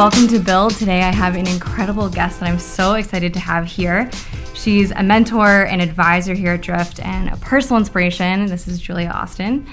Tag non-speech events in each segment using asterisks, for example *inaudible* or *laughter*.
welcome to Build. Today I have an incredible guest that I'm so excited to have here. She's a mentor and advisor here at Drift and a personal inspiration. This is Julia Austin.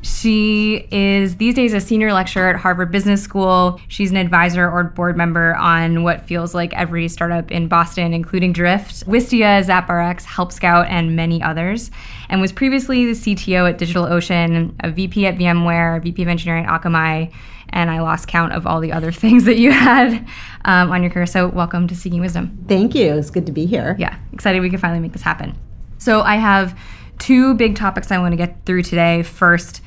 She is these days a senior lecturer at Harvard Business School. She's an advisor or board member on what feels like every startup in Boston, including Drift, Wistia, ZappRx, Help Scout, and many others. And was previously the CTO at DigitalOcean, a VP at VMware, VP of Engineering at Akamai, and I lost count of all the other *laughs* things that you had um, on your career. So, welcome to Seeking Wisdom. Thank you. It's good to be here. Yeah, excited we could finally make this happen. So, I have two big topics I want to get through today. First,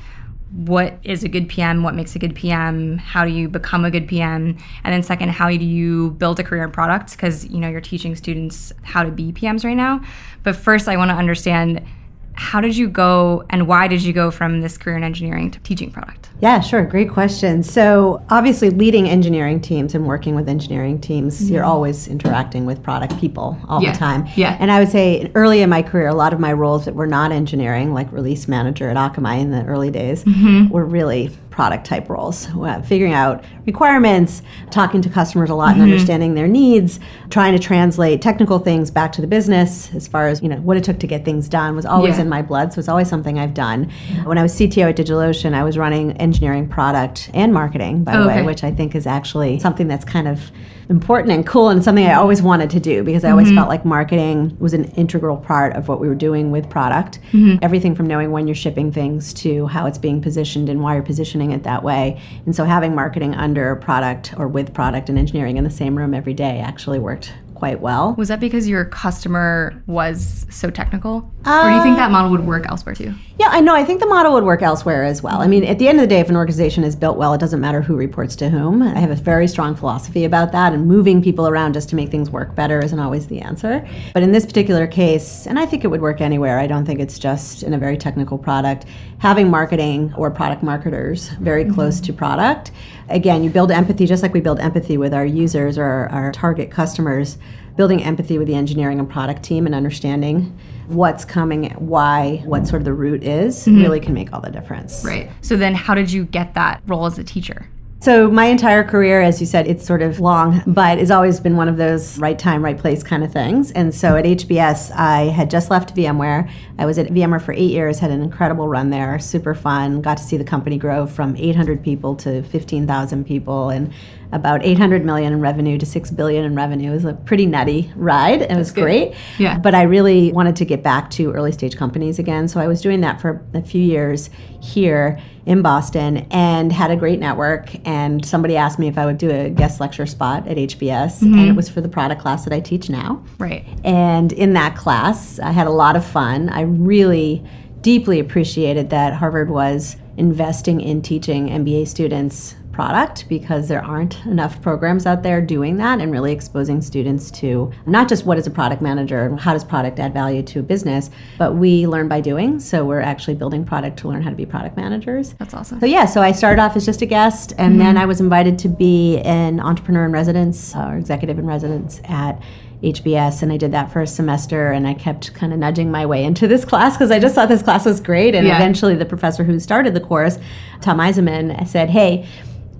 what is a good PM, what makes a good PM, how do you become a good PM, and then second, how do you build a career in product? Because you know you're teaching students how to be PMs right now. But first, I want to understand how did you go and why did you go from this career in engineering to teaching product? Yeah, sure. Great question. So, obviously, leading engineering teams and working with engineering teams, mm-hmm. you're always interacting with product people all yeah. the time. Yeah. And I would say early in my career, a lot of my roles that were not engineering, like release manager at Akamai in the early days, mm-hmm. were really product type roles, uh, figuring out requirements, talking to customers a lot mm-hmm. and understanding their needs, trying to translate technical things back to the business as far as, you know, what it took to get things done was always yeah. in my blood. So it's always something I've done. When I was CTO at DigitalOcean, I was running engineering product and marketing, by the way, which I think is actually something that's kind of important and cool and something I always wanted to do because I always mm-hmm. felt like marketing was an integral part of what we were doing with product. Mm-hmm. Everything from knowing when you're shipping things to how it's being positioned and why you're positioning it that way. And so having marketing under product or with product and engineering in the same room every day actually worked quite well. Was that because your customer was so technical? Uh, or do you think that model would work elsewhere too? Yeah, I know. I think the model would work elsewhere as well. I mean, at the end of the day, if an organization is built well, it doesn't matter who reports to whom. I have a very strong philosophy about that, and moving people around just to make things work better isn't always the answer. But in this particular case, and I think it would work anywhere, I don't think it's just in a very technical product, having marketing or product marketers very mm-hmm. close to product. Again, you build empathy just like we build empathy with our users or our, our target customers building empathy with the engineering and product team and understanding what's coming, why, what sort of the route is, mm-hmm. really can make all the difference. Right. So then, how did you get that role as a teacher? So my entire career, as you said, it's sort of long, but it's always been one of those right time, right place kind of things. And so at HBS, I had just left VMware. I was at VMware for eight years, had an incredible run there, super fun. Got to see the company grow from 800 people to 15,000 people, and about 800 million in revenue to 6 billion in revenue. It was a pretty nutty ride. It was great. Yeah. But I really wanted to get back to early stage companies again. So I was doing that for a few years here in Boston and had a great network. And somebody asked me if I would do a guest lecture spot at HBS, mm-hmm. and it was for the product class that I teach now. Right. And in that class, I had a lot of fun. I really deeply appreciated that Harvard was investing in teaching MBA students product because there aren't enough programs out there doing that and really exposing students to not just what is a product manager and how does product add value to a business, but we learn by doing. So we're actually building product to learn how to be product managers. That's awesome. So yeah, so I started off as just a guest and mm-hmm. then I was invited to be an entrepreneur in residence or executive in residence at HBS, and I did that for a semester, and I kept kind of nudging my way into this class because I just thought this class was great. And yeah. eventually, the professor who started the course, Tom Eisenmann, said, "Hey."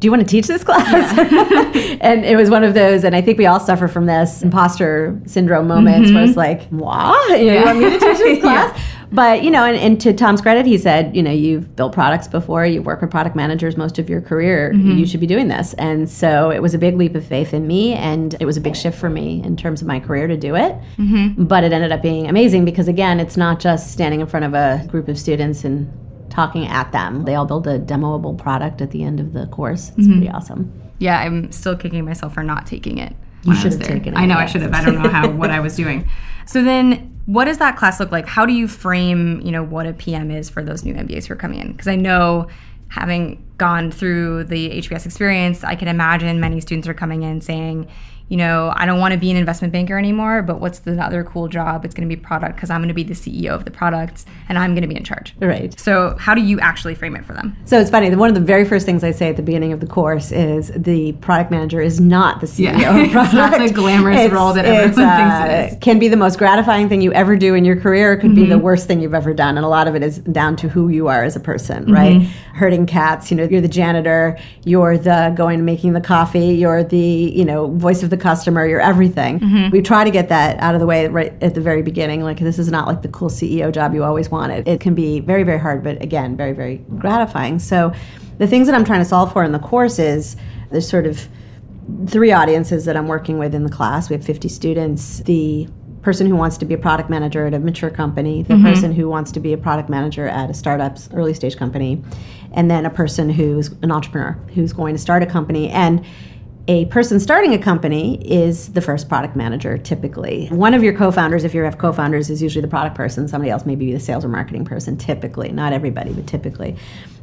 Do you want to teach this class? Yeah. *laughs* and it was one of those, and I think we all suffer from this imposter syndrome moments mm-hmm. where it's like, what? You, know, yeah. you want me to teach this *laughs* class? yeah. But, you know, and, and, to Tom's credit, he said, you know, you've built products before, you've worked with product managers most of your career, mm-hmm. you should be doing this. And so it was a big leap of faith in me, and it was a big shift for me in terms of my career to do it. Mm-hmm. But it ended up being amazing because, again, it's not just standing in front of a group of students and talking at them. They all build a demoable product at the end of the course. It's mm-hmm. pretty awesome. Yeah, I'm still kicking myself for not taking it. You should have taken it. I know I should have. I don't know how *laughs* what I was doing. So then what does that class look like? How do you frame, you know, what a PM is for those new MBAs who are coming in? Because I know having gone through the HBS experience, I can imagine many students are coming in saying, you know, I don't want to be an investment banker anymore, but what's the other cool job? It's going to be product because I'm going to be the CEO of the products and I'm going to be in charge. Right. So, how do you actually frame it for them? So it's funny. One of the very first things I say at the beginning of the course is the product manager is not the CEO Yeah. of product. *laughs* It's not the glamorous role that everyone *laughs* thinks uh, it is. Can be the most gratifying thing you ever do in your career. It could be the mm-hmm. worst thing you've ever done, and a lot of it is down to who you are as a person, mm-hmm. right? Herding cats. You know, you're the janitor. You're the going and making the coffee. You're the you know voice of the customer. You're everything. Mm-hmm. We try to get that out of the way right at the very beginning. Like this is not like the cool CEO job you always wanted. It can be very very hard, but again, very very gratifying. So, the things that I'm trying to solve for in the course is there's sort of three audiences that I'm working with in the class. We have 50 students. The person who wants to be a product manager at a mature company, the mm-hmm. person who wants to be a product manager at a startup's early stage company, and then a person who's an entrepreneur who's going to start a company. And a person starting a company is the first product manager typically. One of your co founders, if you have co founders, is usually the product person. Somebody else may be the sales or marketing person, typically. Not everybody, but typically.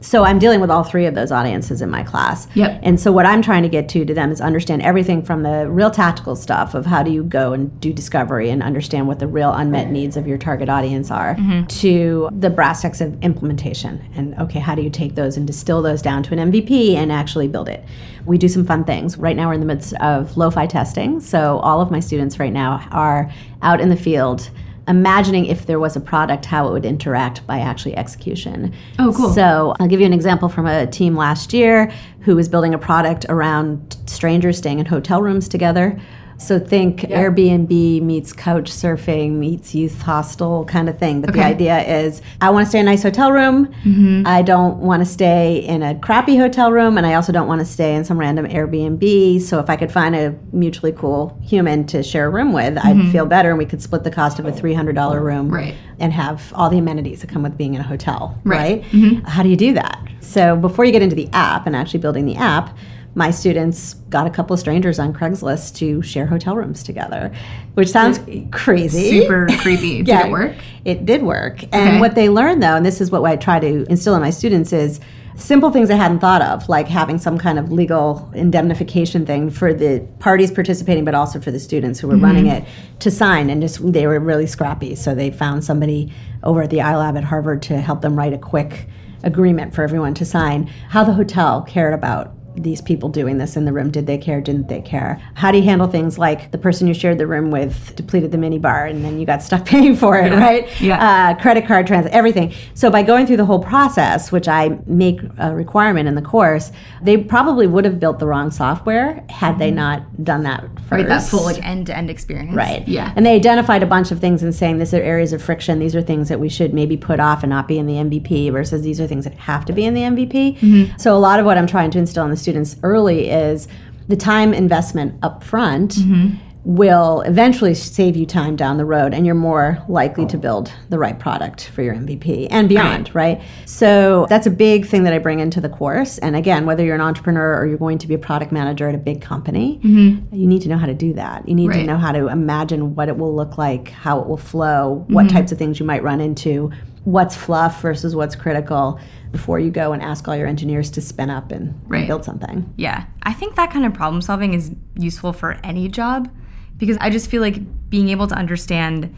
So I'm dealing with all three of those audiences in my class. Yep. And so what I'm trying to get to to them is understand everything from the real tactical stuff of how do you go and do discovery and understand what the real unmet needs of your target audience are mm-hmm. to the brass tacks of implementation. And okay, how do you take those and distill those down to an MVP and actually build it? We do some fun things. Right now we're in the midst of lo-fi testing. So all of my students right now are out in the field imagining if there was a product how it would interact by actually execution. Oh, cool. So I'll give you an example from a team last year who was building a product around strangers staying in hotel rooms together. So think Airbnb meets couch surfing meets youth hostel kind of thing. But the idea is I want to stay in a nice hotel room. Mm-hmm. I don't want to stay in a crappy hotel room and I also don't want to stay in some random Airbnb. So if I could find a mutually cool human to share a room with, I'd mm-hmm. feel better and we could split the cost of a $300 room Right. and have all the amenities that come with being in a hotel, Right. right? Mm-hmm. How do you do that? So before you get into the app and actually building the app, my students got a couple of strangers on Craigslist to share hotel rooms together, which sounds crazy. Super creepy. *laughs* Did it work? It did work. And Okay. what they learned though, and this is what I try to instill in my students is simple things I hadn't thought of, like having some kind of legal indemnification thing for the parties participating, but also for the students who were mm-hmm. running it to sign. And just they were really scrappy. So they found somebody over at the iLab at Harvard to help them write a quick agreement for everyone to sign. How the hotel cared about these people doing this in the room. Did they care? Didn't they care? How do you handle things like the person you shared the room with depleted the minibar and then you got stuck *laughs* paying for it, right? Yeah. Uh, credit card trans, everything. So by going through the whole process, which I make a requirement in the course, they probably would have built the wrong software had they not done that first. Mm-hmm. Right, that full like end to end experience. Right. Yeah. And they identified a bunch of things and saying these are areas of friction. These are things that we should maybe put off and not be in the MVP versus these are things that have to be in the MVP. Mm-hmm. So a lot of what I'm trying to instill in the students early is the time investment up front Mm-hmm. will eventually save you time down the road and you're more likely to build the right product for your MVP and beyond, right? So that's a big thing that I bring into the course. And again, whether you're an entrepreneur or you're going to be a product manager at a big company, you need to know how to do that. You need to know how to imagine what it will look like, how it will flow, what types of things you might run into, what's fluff versus what's critical before you go and ask all your engineers to spin up and Right. build something. Yeah. I think that kind of problem solving is useful for any job because I just feel like being able to understand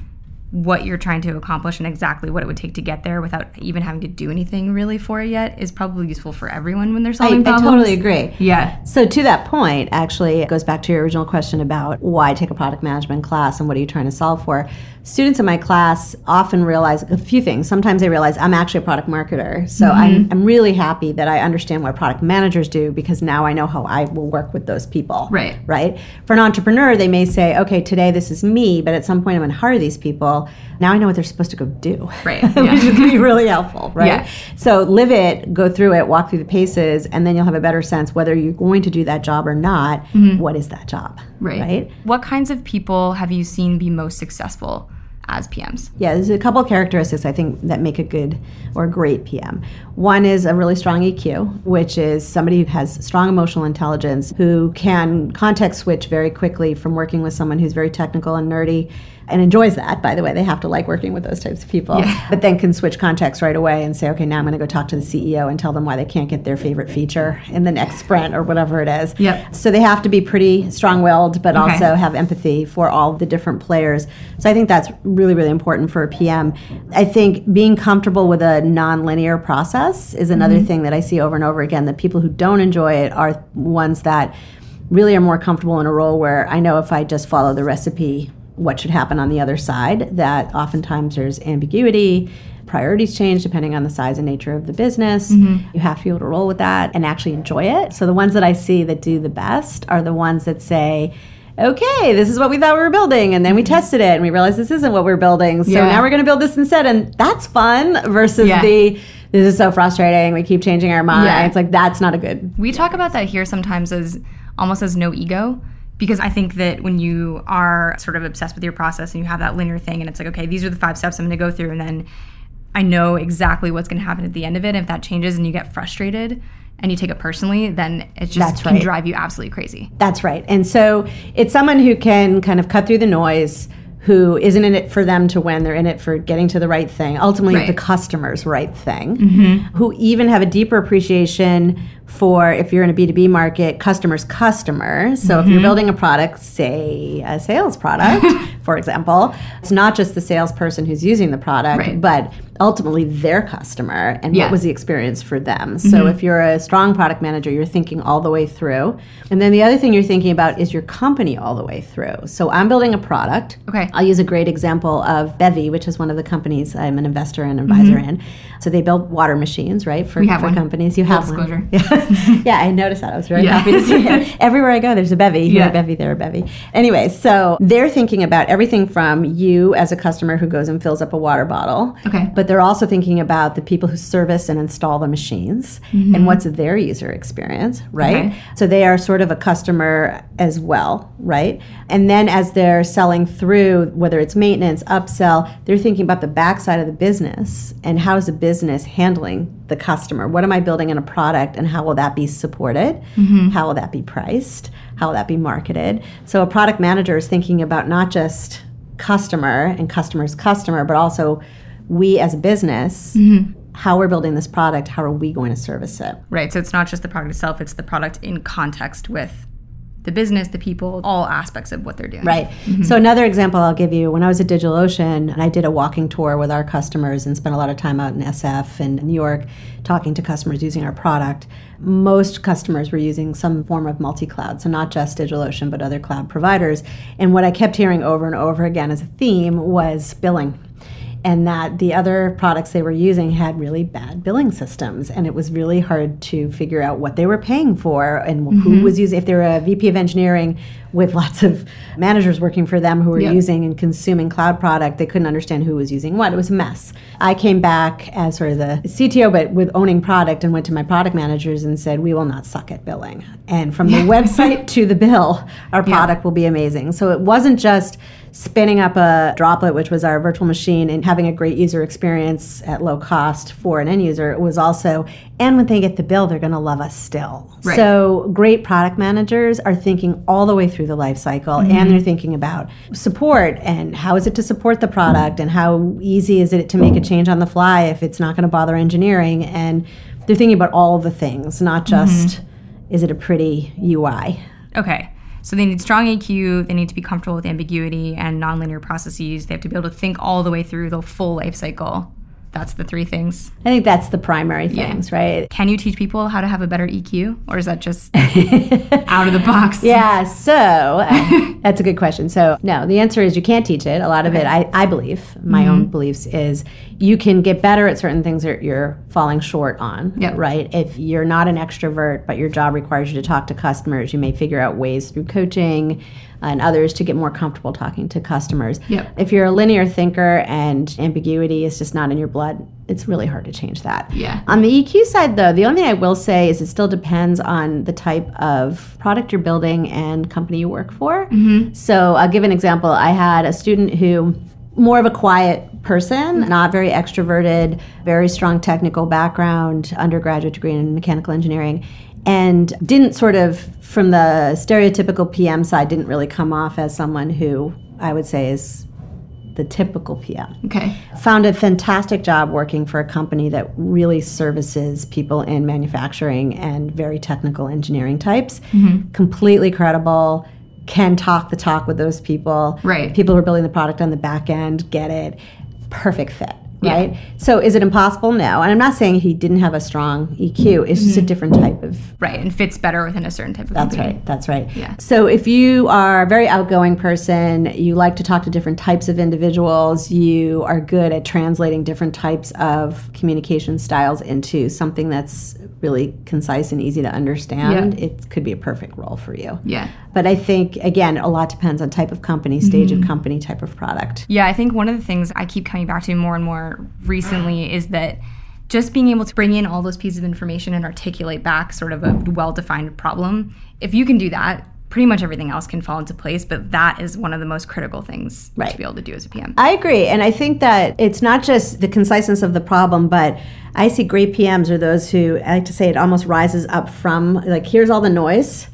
what you're trying to accomplish and exactly what it would take to get there without even having to do anything really for it yet is probably useful for everyone when they're I, solving I problems. totally agree. Yeah. So to that point, actually, it goes back to your original question about why take a product management class and what are you trying to solve for. Students in my class often realize a few things. Sometimes they realize I'm actually a product marketer, so Mm-hmm. I'm, I'm really happy that I understand what product managers do because now I know how I will work with those people. Right. Right. For an entrepreneur, they may say, okay, today this is me, but at some point I'm going to hire these people. Now I know what they're supposed to go do. Right, *laughs* Which yeah. is going to be really helpful. *laughs* Right. Yeah. So live it, go through it, walk through the paces, and then you'll have a better sense whether you're going to do that job or not. What is that job? Mm-hmm. Right. Right. What kinds of people have you seen be most successful as PMs? Yeah, there's a couple of characteristics I think that make a good or great PM. One is a really strong EQ, which is somebody who has strong emotional intelligence, who can context switch very quickly from working with someone who's very technical and nerdy and enjoys that, by the way. They have to like working with those types of people, Yeah. but then can switch context right away and say, okay, now I'm going to go talk to the CEO and tell them why they can't get their favorite feature in the next sprint or whatever it is. Yep. So they have to be pretty strong willed, but Okay. also have empathy for all the different players. So I think that's really, really important for a PM. I think being comfortable with a non-linear process is another Mm-hmm. thing that I see over and over again. That people who don't enjoy it are ones that really are more comfortable in a role where I know if I just follow the recipe, what should happen on the other side, that oftentimes there's ambiguity. Priorities change depending on the size and nature of the business. Mm-hmm. You have to be able to roll with that and actually enjoy it. So, the ones that I see that do the best are the ones that say, okay, this is what we thought we were building. And then we mm-hmm. tested it and we realized this isn't what we're building. So Yeah. now we're going to build this instead. And that's fun versus Yeah. the, this is so frustrating. We keep changing our mind. Yeah. It's like, that's not a good. We talk about that here sometimes as almost as no ego because I think that when you are sort of obsessed with your process and you have that linear thing and it's like, okay, these are the five steps I'm going to go through and then I know exactly what's going to happen at the end of it. And If that changes and you get frustrated and you take it personally, then it just That's can right. drive you absolutely crazy. That's right. And so it's someone who can kind of cut through the noise, who isn't in it for them to win. They're in it for getting to the right thing, ultimately Right. the customer's right thing, mm-hmm. who even have a deeper appreciation for if you're in a B2B market, customers' customers. So if you're mm-hmm. building a product, say a sales product, *laughs* for example, it's not just the salesperson who's using the product, Right. but ultimately their customer and Yeah. what was the experience for them. So mm-hmm. if you're a strong product manager, you're thinking all the way through. And then the other thing you're thinking about is your company all the way through. So I'm building a product. Okay. I'll use a great example of Bevi, which is one of the companies I'm an investor and advisor in. So they build water machines, right, for, for one. companies. You have disclosure. one. Yeah. *laughs* yeah, I noticed that. I was very Yeah. happy to see it. *laughs* Everywhere I go, there's a Bevi. Here, Yeah. a Bevi, there, a Bevi. Anyway, so they're thinking about everything from you as a customer who goes and fills up a water bottle. Okay. But they're also thinking about the people who service and install the machines and what's their user experience, right? Mm-hmm. Okay. So they are sort of a customer as well, right? And then as they're selling through, whether it's maintenance, upsell, they're thinking about the backside of the business and how is the business handling the customer? What am I building in a product and how will that be supported? Mm-hmm. How will that be priced? How will that be marketed? So a product manager is thinking about not just customer and customer's customer, but also we as a business, mm-hmm. how we're building this product, how are we going to service it? Right. So it's not just the product itself, it's the product in context with the business, the people, all aspects of what they're doing. Right. Mm-hmm. So another example I'll give you: when I was at DigitalOcean, and I did a walking tour with our customers and spent a lot of time out in SF and New York, talking to customers using our product. Most customers were using some form of multi-cloud, so not just DigitalOcean, but other cloud providers. And what I kept hearing over and over again as a theme was billing. And that the other products they were using had really bad billing systems, and it was really hard to figure out what they were paying for and who mm-hmm. was using. If they were a VP of engineering with lots of managers working for them who were Yep. using and consuming cloud product, they couldn't understand who was using what. It was a mess. I came back as sort of the CTO, but with owning product, and went to my product managers and said, "We will not suck at billing." And from the website *laughs* to the bill, our product will be amazing. So it wasn't just spinning up a droplet, which was our virtual machine, and having a great user experience at low cost for an end user. Was also, and when they get the bill, they're going to love us still. Right. So great product managers are thinking all the way through the life cycle, and mm-hmm. they're thinking about support and how is it to support the product, and how easy is it to make a change on the fly if it's not going to bother engineering, and they're thinking about all the things, not just mm-hmm. is it a pretty UI. Okay. So they need strong EQ, they need to be comfortable with ambiguity and nonlinear processes. They have to be able to think all the way through the full life cycle. That's the three things. I think that's the primary things, right? Can you teach people how to have a better EQ or is that just *laughs* out of the box? Yeah, so *laughs* uh, that's a good question. So, no, the answer is you can't teach it. A lot of it, I, I believe, my own beliefs, is you can get better at certain things that you're falling short on, Yep. right? If you're not an extrovert, but your job requires you to talk to customers, you may figure out ways through coaching and others to get more comfortable talking to customers. Yep. If you're a linear thinker and ambiguity is just not in your blood, it's really hard to change that. Yeah. On the EQ side, though, the only thing I will say is it still depends on the type of product you're building and company you work for. Mm-hmm. So I'll give an example. I had a student who more of a quiet person, mm-hmm. not very extroverted, very strong technical background, undergraduate degree in mechanical engineering, and didn't sort of, from the stereotypical PM side, didn't really come off as someone who I would say is the typical PM. Okay. Found a fantastic job working for a company that really services people in manufacturing and very technical engineering types. Mm-hmm. Completely credible, can talk the talk with those people. Right. People who are building the product on the back end get it. Perfect fit. Yeah. Right. So is it impossible? No. And I'm not saying he didn't have a strong EQ. It's just a mm-hmm. different type of Right, and fits better within a certain type of that's company. right. That's right. Yeah. So if you are a very outgoing person, you like to talk to different types of individuals, you are good at translating different types of communication styles into something that's really concise and easy to understand, it could be a perfect role for you. Yeah. But I think again, a lot depends on type of company, stage Mm-hmm. of company, type of product. Yeah, I think one of the things I keep coming back to more and more recently is that just being able to bring in all those pieces of information and articulate back sort of a well defined problem, if you can do that, pretty much everything else can fall into place. But that is one of the most critical things Right. to be able to do as a PM. I agree. And I think that it's not just the conciseness of the problem, but I see great PMs are those who, I like to say, it almost rises up from, like, here's all the noise.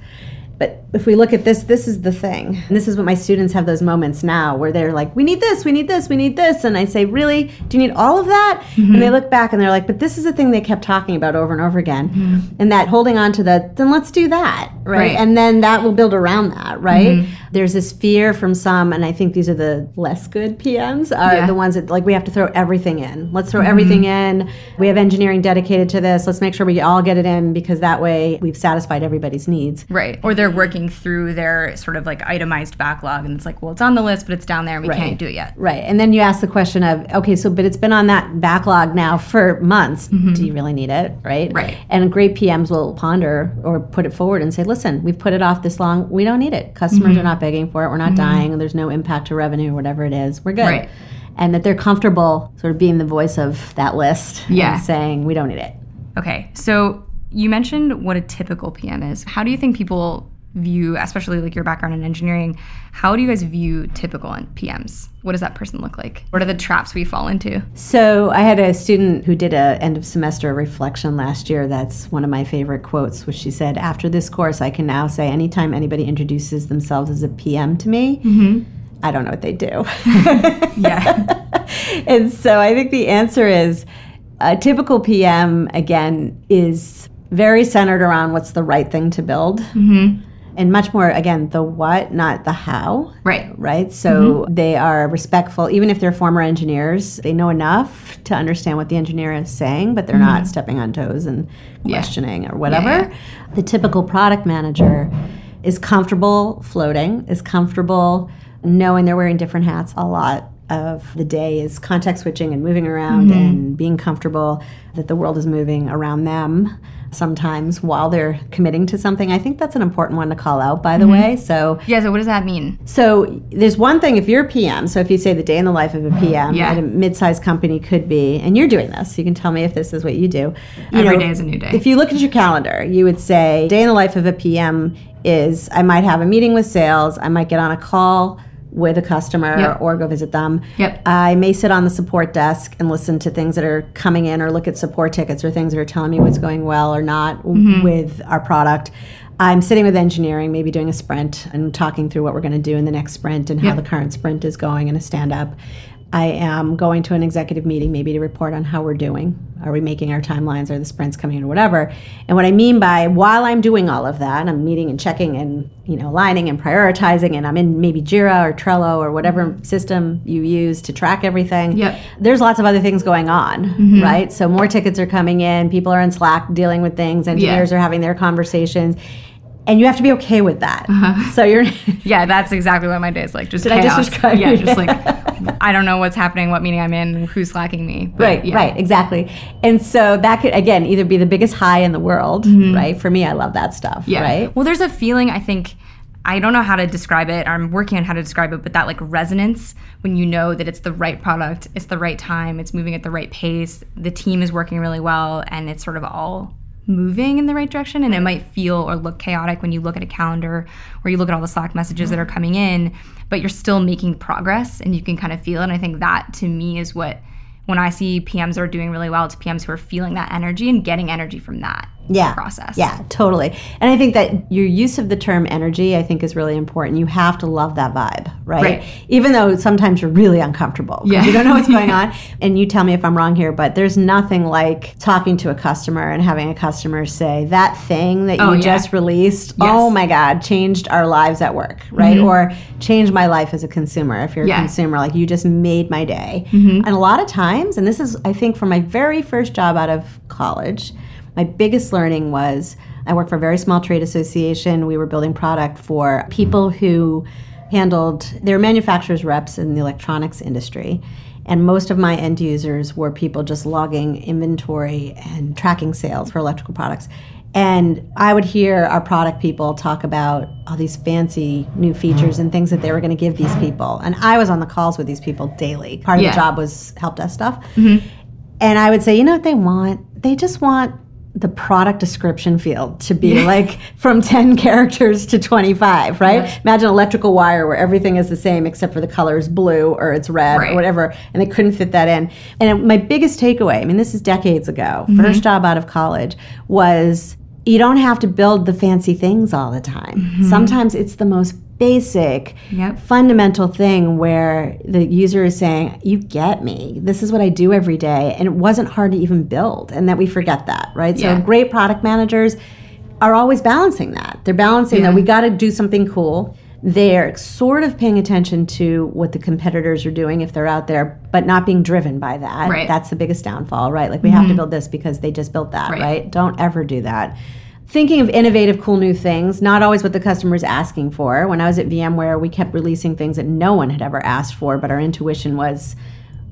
But if we look at this, this is the thing. And this is what my students have those moments now where they're like, we need this, we need this, we need this. And I say, really? Do you need all of that? And they mm-hmm. look back and they're like, but this is the thing they kept talking about over and over again. Mm-hmm. And that holding on to the, then let's do that. Right. Right. And then that will build around that. Right. Mm-hmm. There's this fear from some, and I think these are the less good PMs, are Yeah. the ones that like we have to throw everything in. Let's throw everything in. We have engineering dedicated to this. Let's make sure we all get it in because that way we've satisfied everybody's needs. Right. Or they're working through their sort of like itemized backlog and it's like, well, it's on the list, but it's down there and we Right. can't do it yet. Right. And then you ask the question of, okay, so but it's been on that backlog now for months. Mm-hmm. Do you really need it? Right. Right. And great PMs will ponder or put it forward and say, listen, we've put it off this long. We don't need it. Customers are mm-hmm. not begging for it. We're not mm-hmm. dying. There's no impact to revenue or whatever it is. We're good. Right. And that they're comfortable sort of being the voice of that list Yeah. and saying, we don't need it. Okay. So you mentioned what a typical PM is. How do you think people view, especially like your background in engineering, how do you guys view typical PMs? What does that person look like? What are the traps we fall into? So I had a student who did a end of semester reflection last year. That's one of my favorite quotes, which she said, "After this course, I can now say anytime anybody introduces themselves as a PM to me, mm-hmm. I don't know what they do." *laughs* Yeah. *laughs* and so I think the answer is a typical PM again is very centered around what's the right thing to build. Mm-hmm. And much more, again, the what, not the how. Right. right? So mm-hmm. they are respectful, even if they're former engineers, they know enough to understand what the engineer is saying, but they're not mm-hmm. stepping on toes and questioning or whatever. Yeah, The typical product manager is comfortable floating, is comfortable knowing they're wearing different hats. A lot of the day is context switching and moving around mm-hmm. and being comfortable that the world is moving around them sometimes while they're committing to something. I think that's an important one to call out by the mm-hmm. way. So Yeah. So what does that mean? so there's one thing if you're a PM. So if you say the day in the life of a PM Yeah. at a mid-sized company could be, and you're doing this, you can tell me if this is what you do. You Every day is a new day. If you look at your calendar, you would say day in the life of a PM is I might have a meeting with sales, I might get on a call with a customer Yep. or go visit them. Yep. I may sit on the support desk and listen to things that are coming in or look at support tickets or things that are telling me what's going well or not w- mm-hmm. with our product. I'm sitting with engineering, maybe doing a sprint and talking through what we're going to do in the next sprint and how the current sprint is going in a stand up. I am going to an executive meeting maybe to report on how we're doing. Are we making our timelines? Are the sprints coming in or whatever? And what I mean by while I'm doing all of that, I'm meeting and checking and you know aligning and prioritizing, and I'm in maybe Jira or Trello or whatever mm-hmm. system you use to track everything. Yep. There's lots of other things going on, mm-hmm. right? So more tickets are coming in. People are in Slack dealing with things. Engineers are having their conversations. And you have to be okay with that. Uh-huh. So you're *laughs* Yeah, that's exactly what my day is like. Just Did I just chaos. describe yeah, just like I don't know what's happening, what meeting I'm in, who's slacking me. But, Right, yeah. right, exactly. And so that could again either be the biggest high in the world, mm-hmm. right? For me, I love that stuff, Yeah. right? Well, there's a feeling I think I don't know how to describe it. I'm working on how to describe it, but that like resonance when you know that it's the right product, it's the right time, it's moving at the right pace, the team is working really well, and it's sort of all moving in the right direction. And it might feel or look chaotic when you look at a calendar or you look at all the Slack messages that are mm-hmm. coming in, but you're still making progress and you can kind of feel it. And I think that to me is what when I see PMs are doing really well, it's PMs who are feeling that energy and getting energy from that yeah process. Yeah, totally. And I think that your use of the term energy, I think, is really important. You have to love that vibe, right? Right. Even though sometimes you're really uncomfortable Yeah. You don't know what's going *laughs* on. And you tell me if I'm wrong here, but there's nothing like talking to a customer and having a customer say, that thing that oh, you Oh, yeah. just released, Yes. oh my God, changed our lives at work, right? Mm-hmm. Or changed my life as a consumer. If you're Yeah. a consumer, like you just made my day. Mm-hmm. And a lot of times, and this is, I think, from my very first job out of college, my biggest learning was I worked for a very small trade association. We were building product for people who handled, they were manufacturers reps in the electronics industry. And most of my end users were people just logging inventory and tracking sales for electrical products. And I would hear our product people talk about all these fancy new features and things that they were going to give these people. And I was on the calls with these people daily. Part of Yeah. the job was help desk stuff. Mm-hmm. And I would say, you know what they want? They just want the product description field to be like from 10 *laughs* characters to 25, right? Imagine electrical wire where everything is the same except for the color is blue or it's red Right. or whatever. And they couldn't fit that in. And my biggest takeaway, I mean, this is decades ago, Mm-hmm. first job out of college, was you don't have to build the fancy things all the time. Mm-hmm. Sometimes it's the most basic Yep. fundamental thing where the user is saying, You get me. This is what I do every day. And it wasn't hard to even build. And that we forget that, right? Yeah. So great product managers are always balancing that. They're balancing Yeah. that we got to do something cool. They're sort of paying attention to what the competitors are doing if they're out there, but not being driven by that. Right. That's the biggest downfall, right? Like we have to mm-hmm. build this because they just built that, Right. right? Don't ever do that thinking of innovative, cool new things, not always what the customer's asking for. When I was at VMware, we kept releasing things that no one had ever asked for, but our intuition was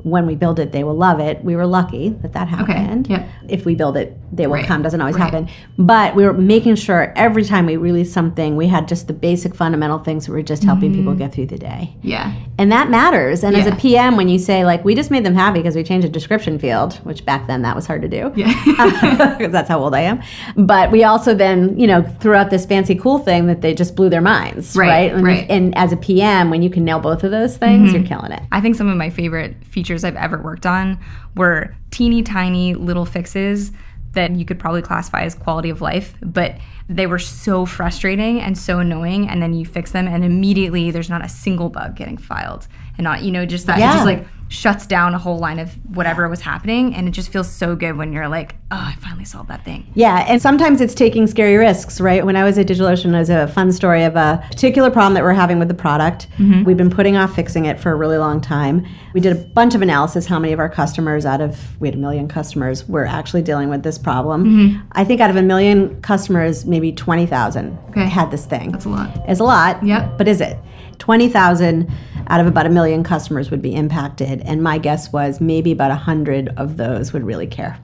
when we build it, they will love it. We were lucky that that happened. Yep. If we build it, they will Right. come. Doesn't always Right. happen. But we were making sure every time we released something, we had just the basic fundamental things that were just helping people get through the day. Yeah. And that matters. And as a PM, when you say, like, we just made them happy because we changed a description field, which back then that was hard to do. Yeah. *laughs* because that's how old I am. But we also then, you know, threw out this fancy cool thing that they just blew their minds, Right, right? And, right. Mm-hmm. and as a PM, when you can nail both of those things, you're killing it. I think some of my favorite features I've ever worked on were teeny tiny little fixes that you could probably classify as quality of life, but they were so frustrating and so annoying. And then you fix them, and immediately there's not a single bug getting filed, and not you know just that it just like shuts down a whole line of whatever was happening, and it just feels so good when you're like, oh, I finally solved that thing. Yeah, and sometimes it's taking scary risks, right? When I was at DigitalOcean, there's a fun story of a particular problem that we're having with the product. Mm-hmm. We've been putting off fixing it for a really long time. We did a bunch of analysis how many of our customers out of we had a million customers were actually dealing with this problem. Mm-hmm. I think out of a million customers, maybe 20,000 Okay. had this thing. That's a lot. It's a lot. Yep. But is it? 20,000 out of about a million customers would be impacted. And my guess was maybe about 100 of those would really care.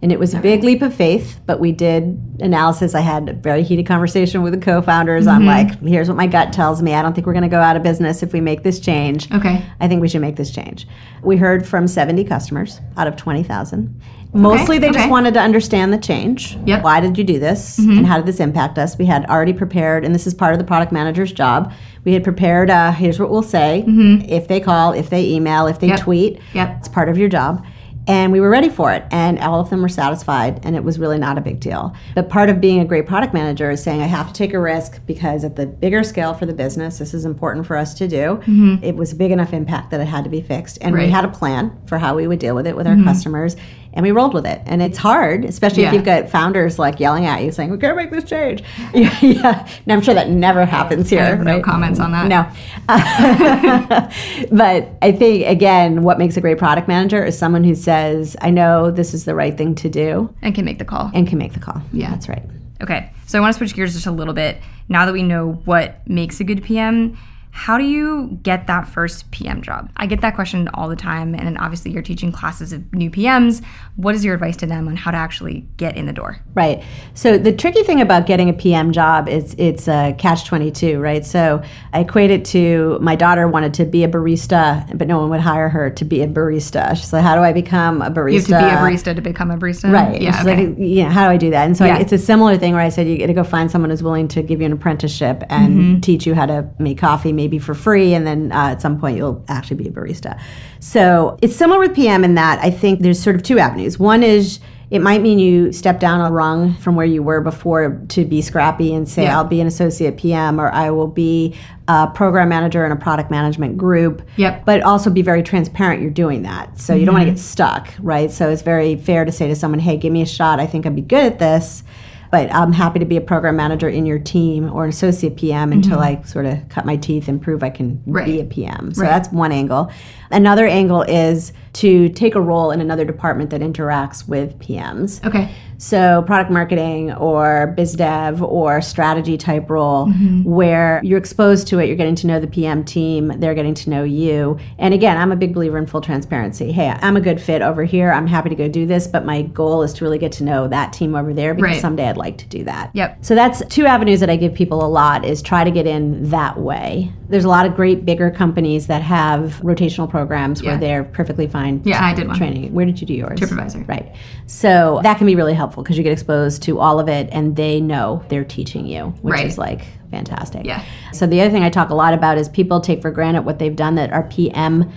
And it was a big leap of faith, but we did analysis. I had a very heated conversation with the co founders on, mm-hmm. like, here's what my gut tells me. I don't think we're going to go out of business if we make this change. Okay. I think we should make this change. We heard from 70 customers out of 20,000. Mostly they just wanted to understand the change. Yep. Mm-hmm. Why did you do this? And how did this impact us? We had already prepared, and this is part of the product manager's job. We had prepared, uh, here's what we'll say if they call, if they email, if they Mm-hmm. Yep. tweet. Yep. It's part of your job. And we were ready for it, and all of them were satisfied, and it was really not a big deal. But part of being a great product manager is saying, I have to take a risk because at the bigger scale for the business, this is important for us to do. It was a big enough impact that it had to be fixed. And we Mm-hmm. Had a plan for how we would deal with it with our customers, and we rolled with it. And it's hard, especially if you've got founders like yelling at you saying, We can't make this change. *laughs* yeah, yeah. And I'm sure that never happens here. No comments on that. No. *laughs* but I think, again, what makes a great product manager is someone who says, I know this is the right thing to do And can make the call. and can make the call. Yeah. That's right. Okay, so I want to switch gears just a little bit. Now that we know what makes a good PM, how do you get that first PM job? I get that question all the time, and obviously you're teaching classes of new PMs. What is your advice to them on how to actually get in the door? Right. So the tricky thing about getting a PM job is it's a catch 22, right? So I equate it to my daughter wanted to be a barista, but no one would hire her to be a barista. She's like, how do I become a barista? You have to be a barista to become a barista? Right. Yeah. Okay. like, know, how do I do that? And so Yeah. I, it's a similar thing where I said you got to go find someone who's willing to give you an apprenticeship and Mm-hmm. teach you how to make coffee, maybe for free, and then uh, at some point you'll actually be a barista. So it's similar with PM in that I think there's sort of two avenues. One is it might mean you step down a rung from where you were before to be scrappy and say, Yeah. I'll be an associate PM or I will be a program manager in a product management group. Yep. But also be very transparent you're doing that. So you don't want to get stuck, right? So it's very fair to say to someone, hey, give me a shot. I think I'd be good at this. But I'm happy to be a program manager in your team or an associate PM until mm-hmm. I sort of cut my teeth and prove I can Right. be a PM. So Right. that's one angle. Another angle is to take a role in another department that interacts with PMs. Okay. So, product marketing or biz dev or strategy type role mm-hmm. where you're exposed to it, you're getting to know the PM team, they're getting to know you. And again, I'm a big believer in full transparency. Hey, I'm a good fit over here. I'm happy to go do this, but my goal is to really get to know that team over there because Right. someday I'd like to do that. Yep. So that's two avenues that I give people a lot is try to get in that way. There's a lot of great bigger companies that have rotational programs where they're perfectly fine Yeah, I did one. training. Where did you do yours? TripAdvisor. Right. So that can be really helpful because you get exposed to all of it and they know they're teaching you, which Right. is like fantastic. Yeah. So the other thing I talk a lot about is people take for granted what they've done that are PM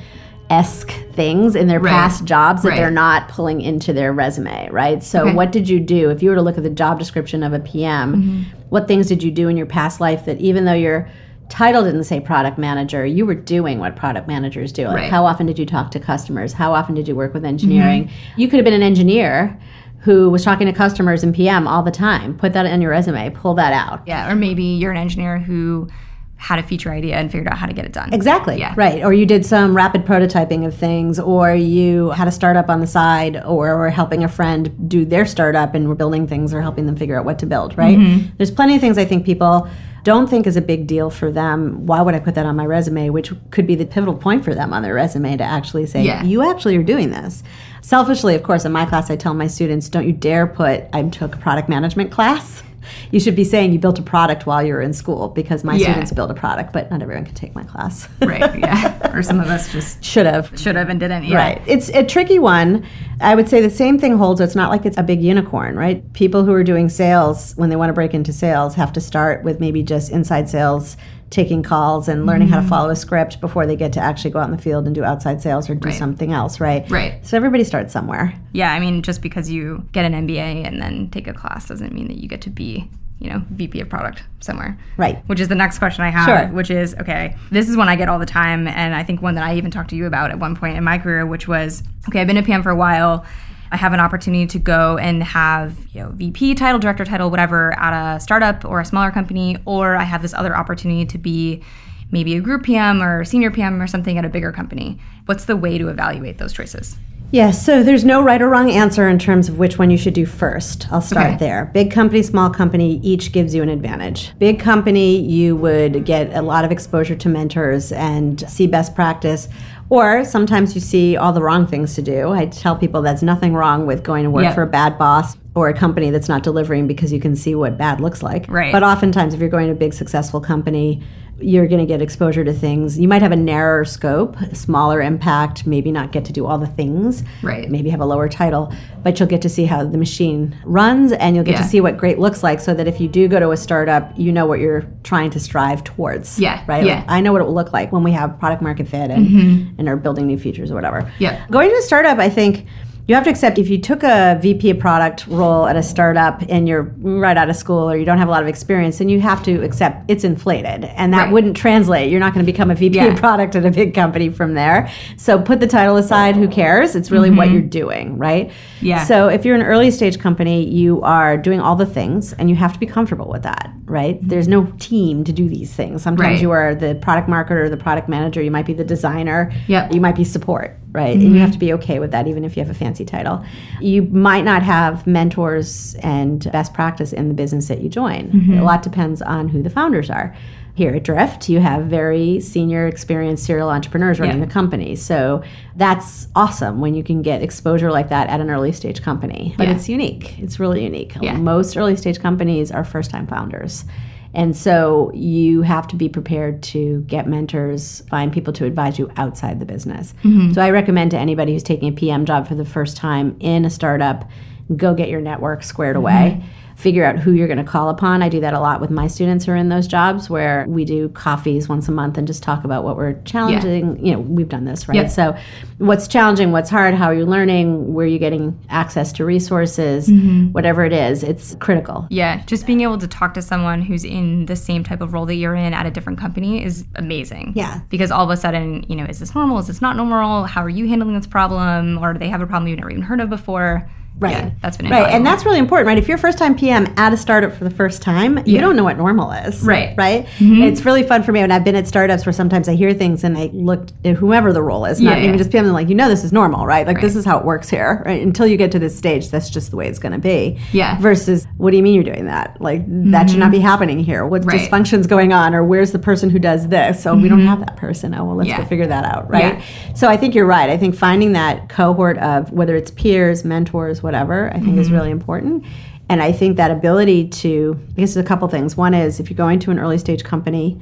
esque things in their Right. past jobs that Right. they're not pulling into their resume, right? So Okay. what did you do if you were to look at the job description of a PM? Mm-hmm. What things did you do in your past life that even though your title didn't say product manager, you were doing what product managers do? Like Right. how often did you talk to customers? How often did you work with engineering? Mm-hmm. You could have been an engineer who was talking to customers in PM all the time. Put that on your resume, pull that out. Yeah. Or maybe you're an engineer who had a feature idea and figured out how to get it done. Exactly. Yeah. Right. Or you did some rapid prototyping of things, or you had a startup on the side, or were helping a friend do their startup and were building things or helping them figure out what to build, right? Mm-hmm. There's plenty of things I think people don't think is a big deal for them. Why would I put that on my resume? Which could be the pivotal point for them on their resume to actually say, Yeah. you actually are doing this. Selfishly, of course, in my class, I tell my students, don't you dare put, I took a product management class. You should be saying you built a product while you were in school because my Yeah. students build a product, but not everyone can take my class. right. Yeah. *laughs* or some of us just Should have. should have and didn't. Yeah. Right. It's a tricky one. I would say the same thing holds. It's not like it's a big unicorn, right? People who are doing sales, when they want to break into sales, have to start with maybe just inside sales, taking calls and learning Mm-hmm. how to follow a script before they get to actually go out in the field and do outside sales or do Right. something else, right? Right. So everybody starts somewhere. Yeah, I mean, just because you get an MBA and then take a class doesn't mean that you get to be, you know, VP of product somewhere. Right. Which is the next question I have, Sure. which is okay, this is one I get all the time, and I think one that I even talked to you about at one point in my career, which was okay, I've been a PM for a while. I have an opportunity to go and have, you know, VP title, director title, whatever, at a startup or a smaller company, or I have this other opportunity to be maybe a group PM or senior PM or something at a bigger company. What's the way to evaluate those choices? Yes, so there's no right or wrong answer in terms of which one you should do first. I'll start Okay. there. Big company, small company, each gives you an advantage. Big company, you would get a lot of exposure to mentors and see best practice. Or sometimes you see all the wrong things to do. I tell people that's nothing wrong with going to work Yep. for a bad boss or a company that's not delivering because you can see what bad looks like. Right. But oftentimes, if you're going to a big successful company, you're going to get exposure to things. You might have a narrower scope, smaller impact, maybe not get to do all the things, Right. maybe have a lower title, but you'll get to see how the machine runs and you'll get Yeah. to see what great looks like so that if you do go to a startup, you know what you're trying to strive towards. Yeah, Right? yeah. Like, I know what it will look like when we have product market fit and, mm-hmm. and are building new features or whatever. Yeah. Going to a startup, I think you have to accept if you took a VP of product role at a startup and you're right out of school or you don't have a lot of experience, then you have to accept it's inflated. And that Right. wouldn't translate. You're not going to become a VP Yeah. of product at a big company from there. So put the title aside, who cares? It's really what you're doing, right? Mm-hmm. Yeah. So if you're an early stage company, you are doing all the things and you have to be comfortable with that, right? There's no team to do these things. Sometimes Right. you are the product marketer, the product manager, you might be the designer, Yep. you might be support, right? And you have to be okay with that, even if you have a fancy title. You might not have mentors and best practice in the business that you join. Mm-hmm. A lot depends on who the founders are. Here at Drift, you have very senior, experienced serial entrepreneurs running Yeah. the company. So that's awesome when you can get exposure like that at an early stage company. But Yeah. it's unique. It's really unique. Yeah. Most early stage companies are first time founders. And so you have to be prepared to get mentors, find people to advise you outside the business. Mm-hmm. So I recommend to anybody who's taking a PM job for the first time in a startup, go get your network squared mm-hmm. away. Figure out who you're going to call upon. I do that a lot with my students who are in those jobs where we do coffees once a month and just talk about what we're challenging. You know, we've done this, right? Yep. So, what's challenging, what's hard, how are you learning, where are you getting access to resources, Mm-hmm. whatever it is, it's critical. Yeah, just being able to talk to someone who's in the same type of role that you're in at a different company is amazing. Yeah. Because all of a sudden, you know, is this normal? Is this not normal? How are you handling this problem? Or do they have a problem you've never even heard of before? Right. Yeah, that's been Right, and that's really important, right? If you're first time PM at a startup for the first time, you don't know what normal is. Right. Mm-hmm. Right? It's really fun for me when I've been at startups where sometimes I hear things and I look at whomever the role is, not Yeah, even just PM, I'm like, you know, this is normal, right? Like, this is how it works here. Right? Until you get to this stage, that's just the way it's going to be. Yeah. Versus, what do you mean you're doing that? Like, that should not be happening here. What Right. dysfunction's going on? Or where's the person who does this? So we don't have that person. Oh, well, let's Mm-hmm. Yeah. go figure that out, right? Yeah. So I think you're right. I think finding that cohort of whether it's peers, mentors, whatever, I think is Mm-hmm. really important. And I think that ability to, I guess there's a couple things. One is if you're going to an early stage company,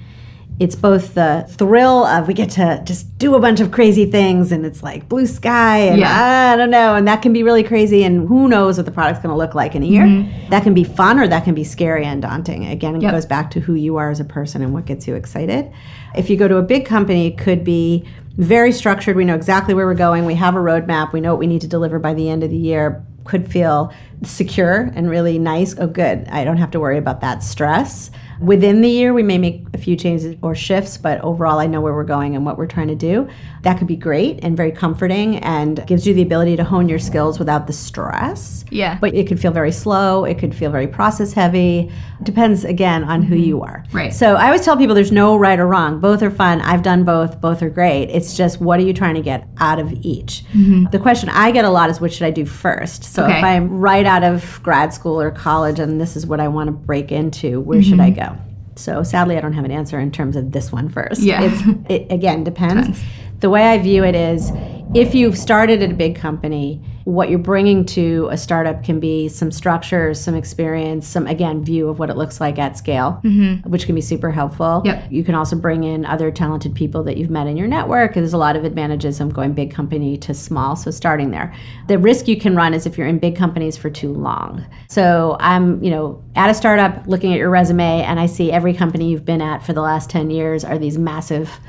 it's both the thrill of we get to just do a bunch of crazy things and it's like blue sky and Yeah. I don't know and that can be really crazy and who knows what the product's going to look like in a year. That can be fun or that can be scary and daunting. Again, it Mm-hmm. Yep. goes back to who you are as a person and what gets you excited. If you go to a big company, it could be very structured. We know exactly where we're going. We have a roadmap. We know what we need to deliver by the end of the year. Could feel secure and really nice. Oh, good. I don't have to worry about that stress. Within the year, we may make a few changes or shifts, but overall, I know where we're going and what we're trying to do. That could be great and very comforting and gives you the ability to hone your skills without the stress. Yeah. But it could feel very slow. It could feel very process heavy. Depends, again, on who you are. Mm-hmm. Right. So I always tell people there's no right or wrong. Both are fun. I've done both. Both are great. It's just what are you trying to get out of each? The question I get a lot is what should I do first? So Mm-hmm. Okay. if I'm right out of grad school or college and this is what I want to break into, where should I go? So sadly, I don't have an answer in terms of this one first. Yeah. It's, it again depends. The way I view it is if you've started at a big company, what you're bringing to a startup can be some structure, some experience, some, again, view of what it looks like at scale, mm-hmm. which can be super helpful. Yep. You can also bring in other talented people that you've met in your network. There's a lot of advantages of going big company to small, so starting there. The risk you can run is if you're in big companies for too long. So I'm, you know, at a startup looking at your resume and I see every company you've been at for the last 10 years are these massive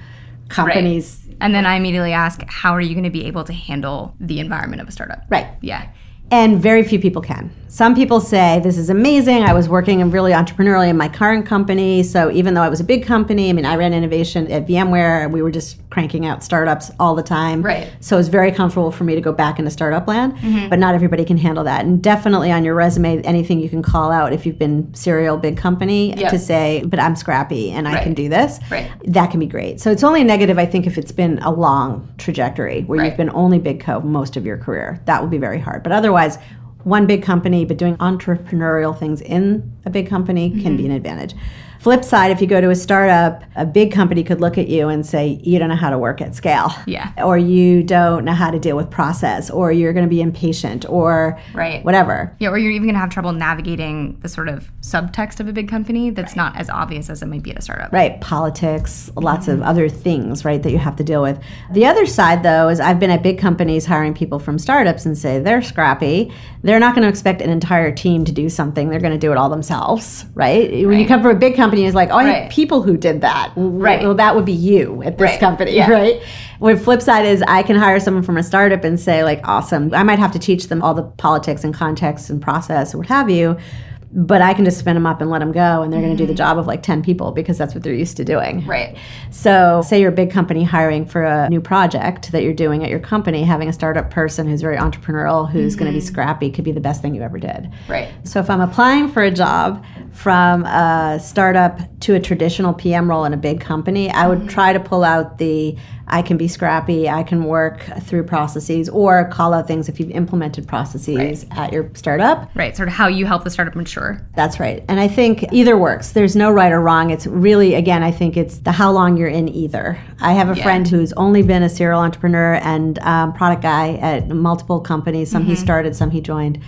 companies. And then I immediately ask, how are you going to be able to handle the environment of a startup? Right. Yeah. And very few people can. Some people say, This is amazing. I was working really entrepreneurially in my current company. So even though I was a big company, I mean, I ran innovation at VMware. and We were just cranking out startups all the time. Right. So it's very comfortable for me to go back into startup land. Mm-hmm. But not everybody can handle that. And definitely on your resume, anything you can call out if you've been serial big company Yep. to say, But I'm scrappy and I can do this. Right. That can be great. So it's only a negative, I think, if it's been a long trajectory where Right. you've been only big co most of your career. That would be very hard. But otherwise, one big company, but doing entrepreneurial things in a big company can Mm-hmm. be an advantage. Flip side, if you go to a startup, a big company could look at you and say, you don't know how to work at scale. Yeah. Or you don't know how to deal with process, or you're going to be impatient, or Right. whatever. Yeah, or you're even going to have trouble navigating the sort of subtext of a big company that's not as obvious as it might be at a startup. Right, politics, lots of mm-hmm. other things, right, that you have to deal with. The other side, though, is I've been at big companies hiring people from startups and say they're scrappy. They're not going to expect an entire team to do something. They're going to do it all themselves, right? When you come from a big company, it's like, oh, I Right. have people who did that. Right. Well, that would be you at this Right. company, Yeah. right? When flip side is I can hire someone from a startup and say, like, awesome. I might have to teach them all the politics and context and process or what have you but I can just spin them up and let them go, and they're going to do the job of like 10 people because that's what they're used to doing. Mm-hmm. Right. So, say you're a big company hiring for a new project that you're doing at your company, having a startup person who's very entrepreneurial, who's going to be scrappy, could be the best thing you ever did. Right. So, if I'm applying for a job from a startup to a traditional PM role in a big company, I would try to pull out the I can be scrappy, I can work through processes, or call out things if you've implemented processes at your startup. Right. Sort of how you help the startup mature. That's right. And I think either works. There's no right or wrong. It's really, again, I think it's the how long you're in either. I have a Yeah. friend who's only been a serial entrepreneur and um, product guy at multiple companies. Some he started, some he joined.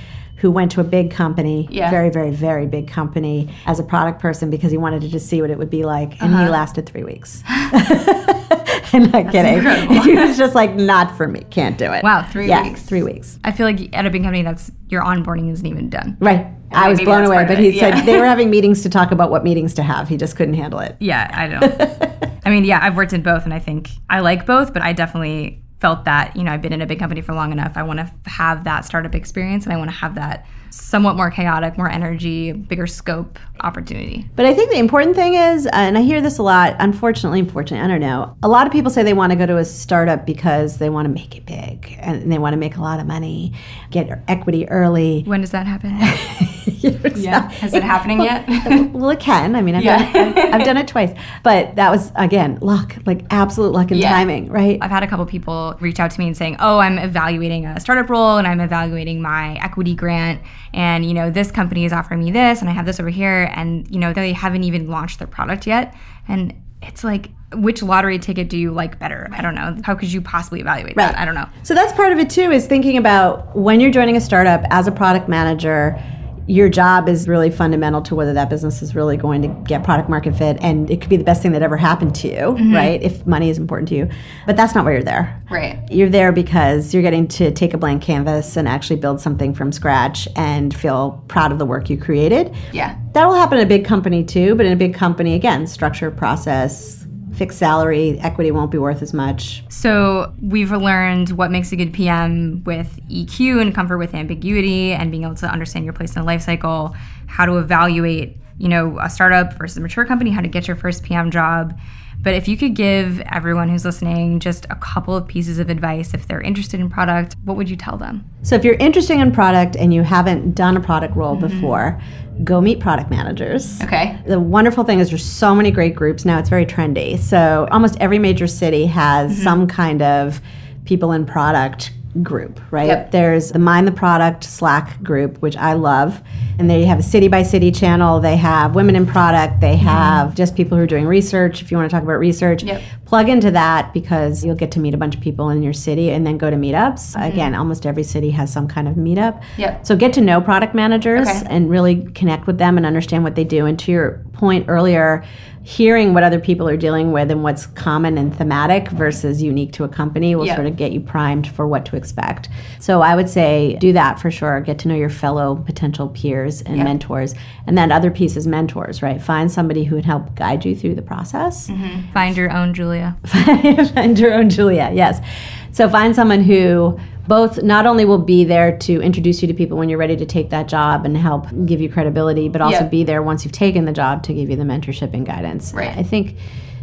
Who went to a big company, Yeah. very, very, very big company, as a product person because he wanted to just see what it would be like, and he uh-huh. lasted three weeks. *laughs* I'm not kidding. incredible. *laughs* he was just like, not for me. Can't do it. Wow, three yeah, weeks. Three weeks. I feel like at a big company, that's your onboarding isn't even done. Right. I was blown away, but he yeah. said they were *laughs* having meetings to talk about what meetings to have. He just couldn't handle it. Yeah, I don't. I mean, yeah, I've worked in both, and I think I like both, but I definitely felt that, you know, I've been in a big company for long enough. I want to have that startup experience, and I want to have that somewhat more chaotic, more energy, bigger scope opportunity. But I think the important thing is, uh, and I hear this a lot, unfortunately, unfortunately, I don't know. A lot of people say they want to go to a startup because they want to make it big and they want to make a lot of money, get equity early. When does that happen? *laughs* yeah. Has it happening yet? well, it can. I mean, I've, Yeah. done, I've done it twice. But that was, again, luck, like absolute luck and Yeah. timing, right? I've had a couple people reach out to me and saying, "Oh, I'm evaluating a startup role and I'm evaluating my equity grant and you know, this company is offering me this and I have this over here and you know, they haven't even launched their product yet." And it's like, which lottery ticket do you like better? I don't know. How could you possibly evaluate that? I don't know. So that's part of it too, is thinking about when you're joining a startup as a product manager, your job is really fundamental to whether that business is really going to get product market fit. And it could be the best thing that ever happened to you, Mm-hmm. right? If money is important to you. But that's not why you're there. Right. You're there because you're getting to take a blank canvas and actually build something from scratch and feel proud of the work you created. Yeah. That will happen in a big company too, but in a big company, again, structure, process, fixed salary, equity won't be worth as much. So we've learned what makes a good PM with EQ and comfort with ambiguity and being able to understand your place in the life cycle, how to evaluate, you know, a startup versus a mature company, how to get your first PM job. But if you could give everyone who's listening just a couple of pieces of advice if they're interested in product, what would you tell them? So if you're interested in product and you haven't done a product role mm-hmm. before, go meet product managers. Okay. The wonderful thing is there's so many great groups now. It's very trendy. So almost every major city has mm-hmm. some kind of people in product group, right? Yep. There's the Mind the Product Slack group, which I love. And they have a city by city channel. They have women in product. They mm-hmm. have just people who are doing research. If you want to talk about research, Yep. Plug into that because you'll get to meet a bunch of people in your city and then go to meetups. Mm-hmm. Again, almost every city has some kind of meetup. Yep. So get to know product managers Okay. and really connect with them and understand what they do. And to your point earlier, hearing what other people are dealing with and what's common and thematic versus unique to a company will Yeah. sort of get you primed for what to expect. So I would say do that for sure. Get to know your fellow potential peers and Yep. mentors. And then other piece is mentors, right? Find somebody who would help guide you through the process. Mm-hmm. Find your own Julia. *laughs* find your own Julia, yes. So find someone who both not only will be there to introduce you to people when you're ready to take that job and help give you credibility, but also Yeah. be there once you've taken the job to give you the mentorship and guidance. Right. I think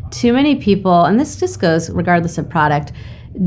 too many people, and this just goes regardless of product,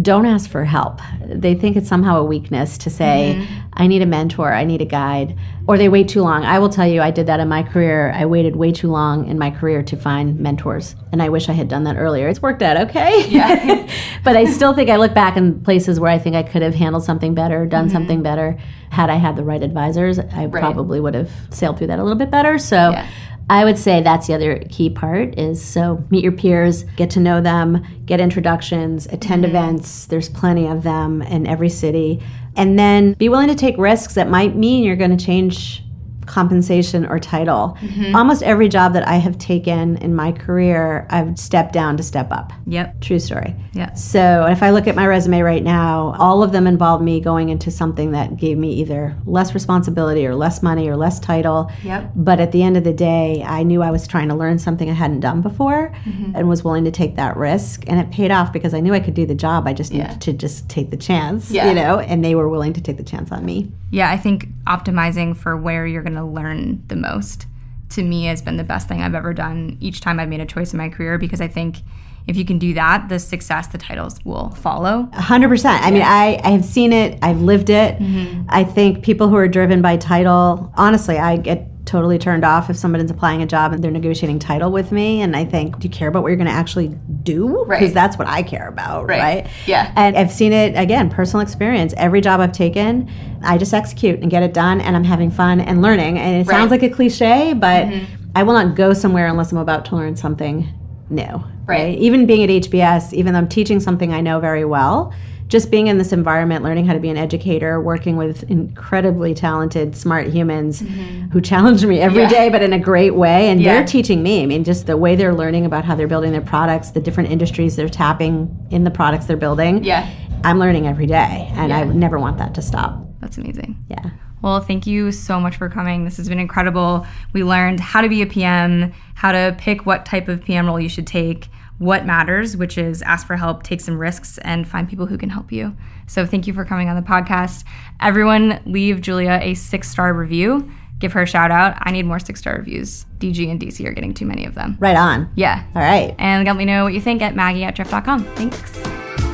don't ask for help. They think it's somehow a weakness to say, mm-hmm. I need a mentor, I need a guide, or they wait too long. I will tell you, I did that in my career. I waited way too long in my career to find mentors, and I wish I had done that earlier. It's worked out okay. Yeah. *laughs* but I still think I look back in places where I think I could have handled something better, done mm-hmm. something better. Had I had the right advisors, I probably would have sailed through that a little bit better. So Yeah. I would say that's the other key part is so meet your peers, get to know them, get introductions, attend mm-hmm. events. There's plenty of them in every city. And then be willing to take risks that might mean you're going to change compensation or title. Mm-hmm. Almost every job that I have taken in my career, I've stepped down to step up. Yep. True story. Yeah. So if I look at my resume right now, all of them involve me going into something that gave me either less responsibility or less money or less title. Yep. But at the end of the day, I knew I was trying to learn something I hadn't done before mm-hmm. and was willing to take that risk. And it paid off because I knew I could do the job. I just Yeah. needed to just take the chance, Yeah. you know, and they were willing to take the chance on me. Yeah, I think optimizing for where you're going to learn the most to me has been the best thing I've ever done each time I've made a choice in my career because I think if you can do that, the success, the titles will follow. hundred percent. I mean, I, I have seen it. I've lived it. Mm-hmm. I think people who are driven by title, honestly, I get totally turned off if somebody's applying a job and they're negotiating title with me. And I think, do you care about what you're going to actually do? Because Right. that's what I care about, Right. right? Yeah. And I've seen it again, personal experience. Every job I've taken, I just execute and get it done, and I'm having fun and learning. And it sounds like a cliche, but mm-hmm. I will not go somewhere unless I'm about to learn something new. Right. Even being at HBS, even though I'm teaching something I know very well, just being in this environment, learning how to be an educator, working with incredibly talented, smart humans mm-hmm. who challenge me every day, Yeah. but in a great way. And Yeah. they're teaching me. I mean, just the way they're learning about how they're building their products, the different industries they're tapping in the products they're building. Yeah. I'm learning every day, and I never want that to stop. That's amazing. Yeah. Well, thank you so much for coming. This has been incredible. We learned how to be a PM, how to pick what type of PM role you should take, what matters, which is ask for help, take some risks, and find people who can help you. So, thank you for coming on the podcast. Everyone, leave Julia a six star review. Give her a shout out. I need more six star reviews. DG and DC are getting too many of them. Right on. Yeah. All right. And let me know what you think at maggie at drift.com. Thanks.